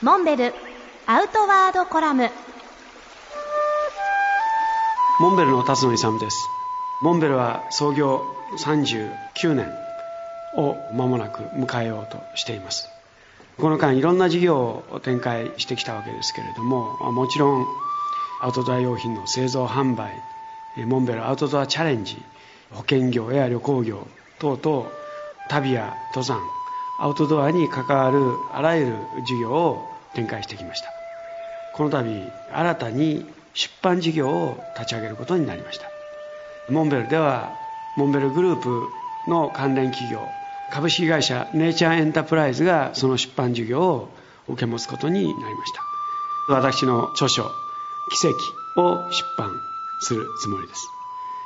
モンベルアウトワードコラム。モンベルの辰野勇です。モンベルは創業39年を間もなく迎えようとしています。この間いろんな事業を展開してきたわけですけれどももちろんアウトドア用品の製造販売モンベルアウトドアチャレンジ保険業や旅行業等々旅や登山アウトドアに関わるあらゆる事業を展開してきました。この度新たに出版事業を立ち上げることになりました。モンベルではモンベルグループの関連企業株式会社ネイチャーエンタープライズがその出版事業を受け持つことになりました。私の著書「奇跡」を出版するつもりです。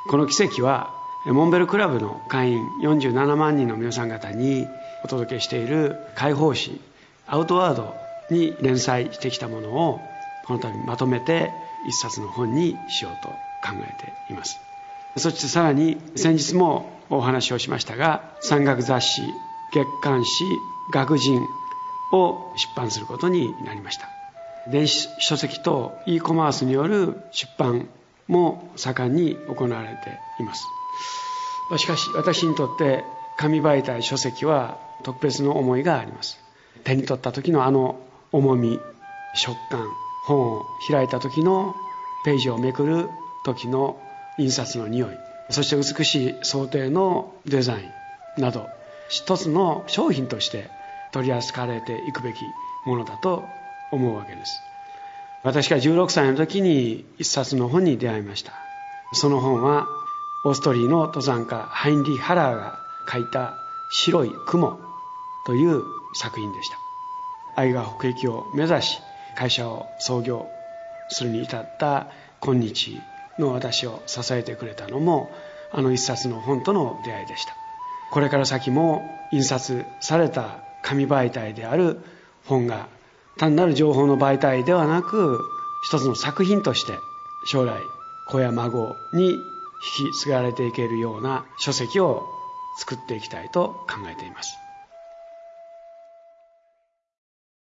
この奇跡はモンベルクラブの会員47万人の皆さん方にお届けしている解放誌アウトワードに連載してきたものをこの度まとめて一冊の本にしようと考えています。そしてさらに先日もお話をしましたが山岳雑誌月刊誌学人を出版することになりました。電子書籍と e コマースによる出版も盛んに行われています。ましかし私にとって紙媒体書籍は特別の思いがあります。手に取った時のあの重み食感本を開いた時のページをめくる時の印刷の匂いそして美しい想定のデザインなど一つの商品として取り扱われていくべきものだと思うわけです。私が16歳の時に一冊の本に出会いました。その本はオーストリーの登山家ハインリー・ハラーが書いた「白い雲」という作品でした。愛が北駅を目指し会社を創業するに至った今日の私を支えてくれたのもあの一冊の本との出会いでした。これから先も印刷された紙媒体である本が単なる情報の媒体ではなく一つの作品として将来子や孫に引き継がれていけるような書籍を作っていきたいと考えています。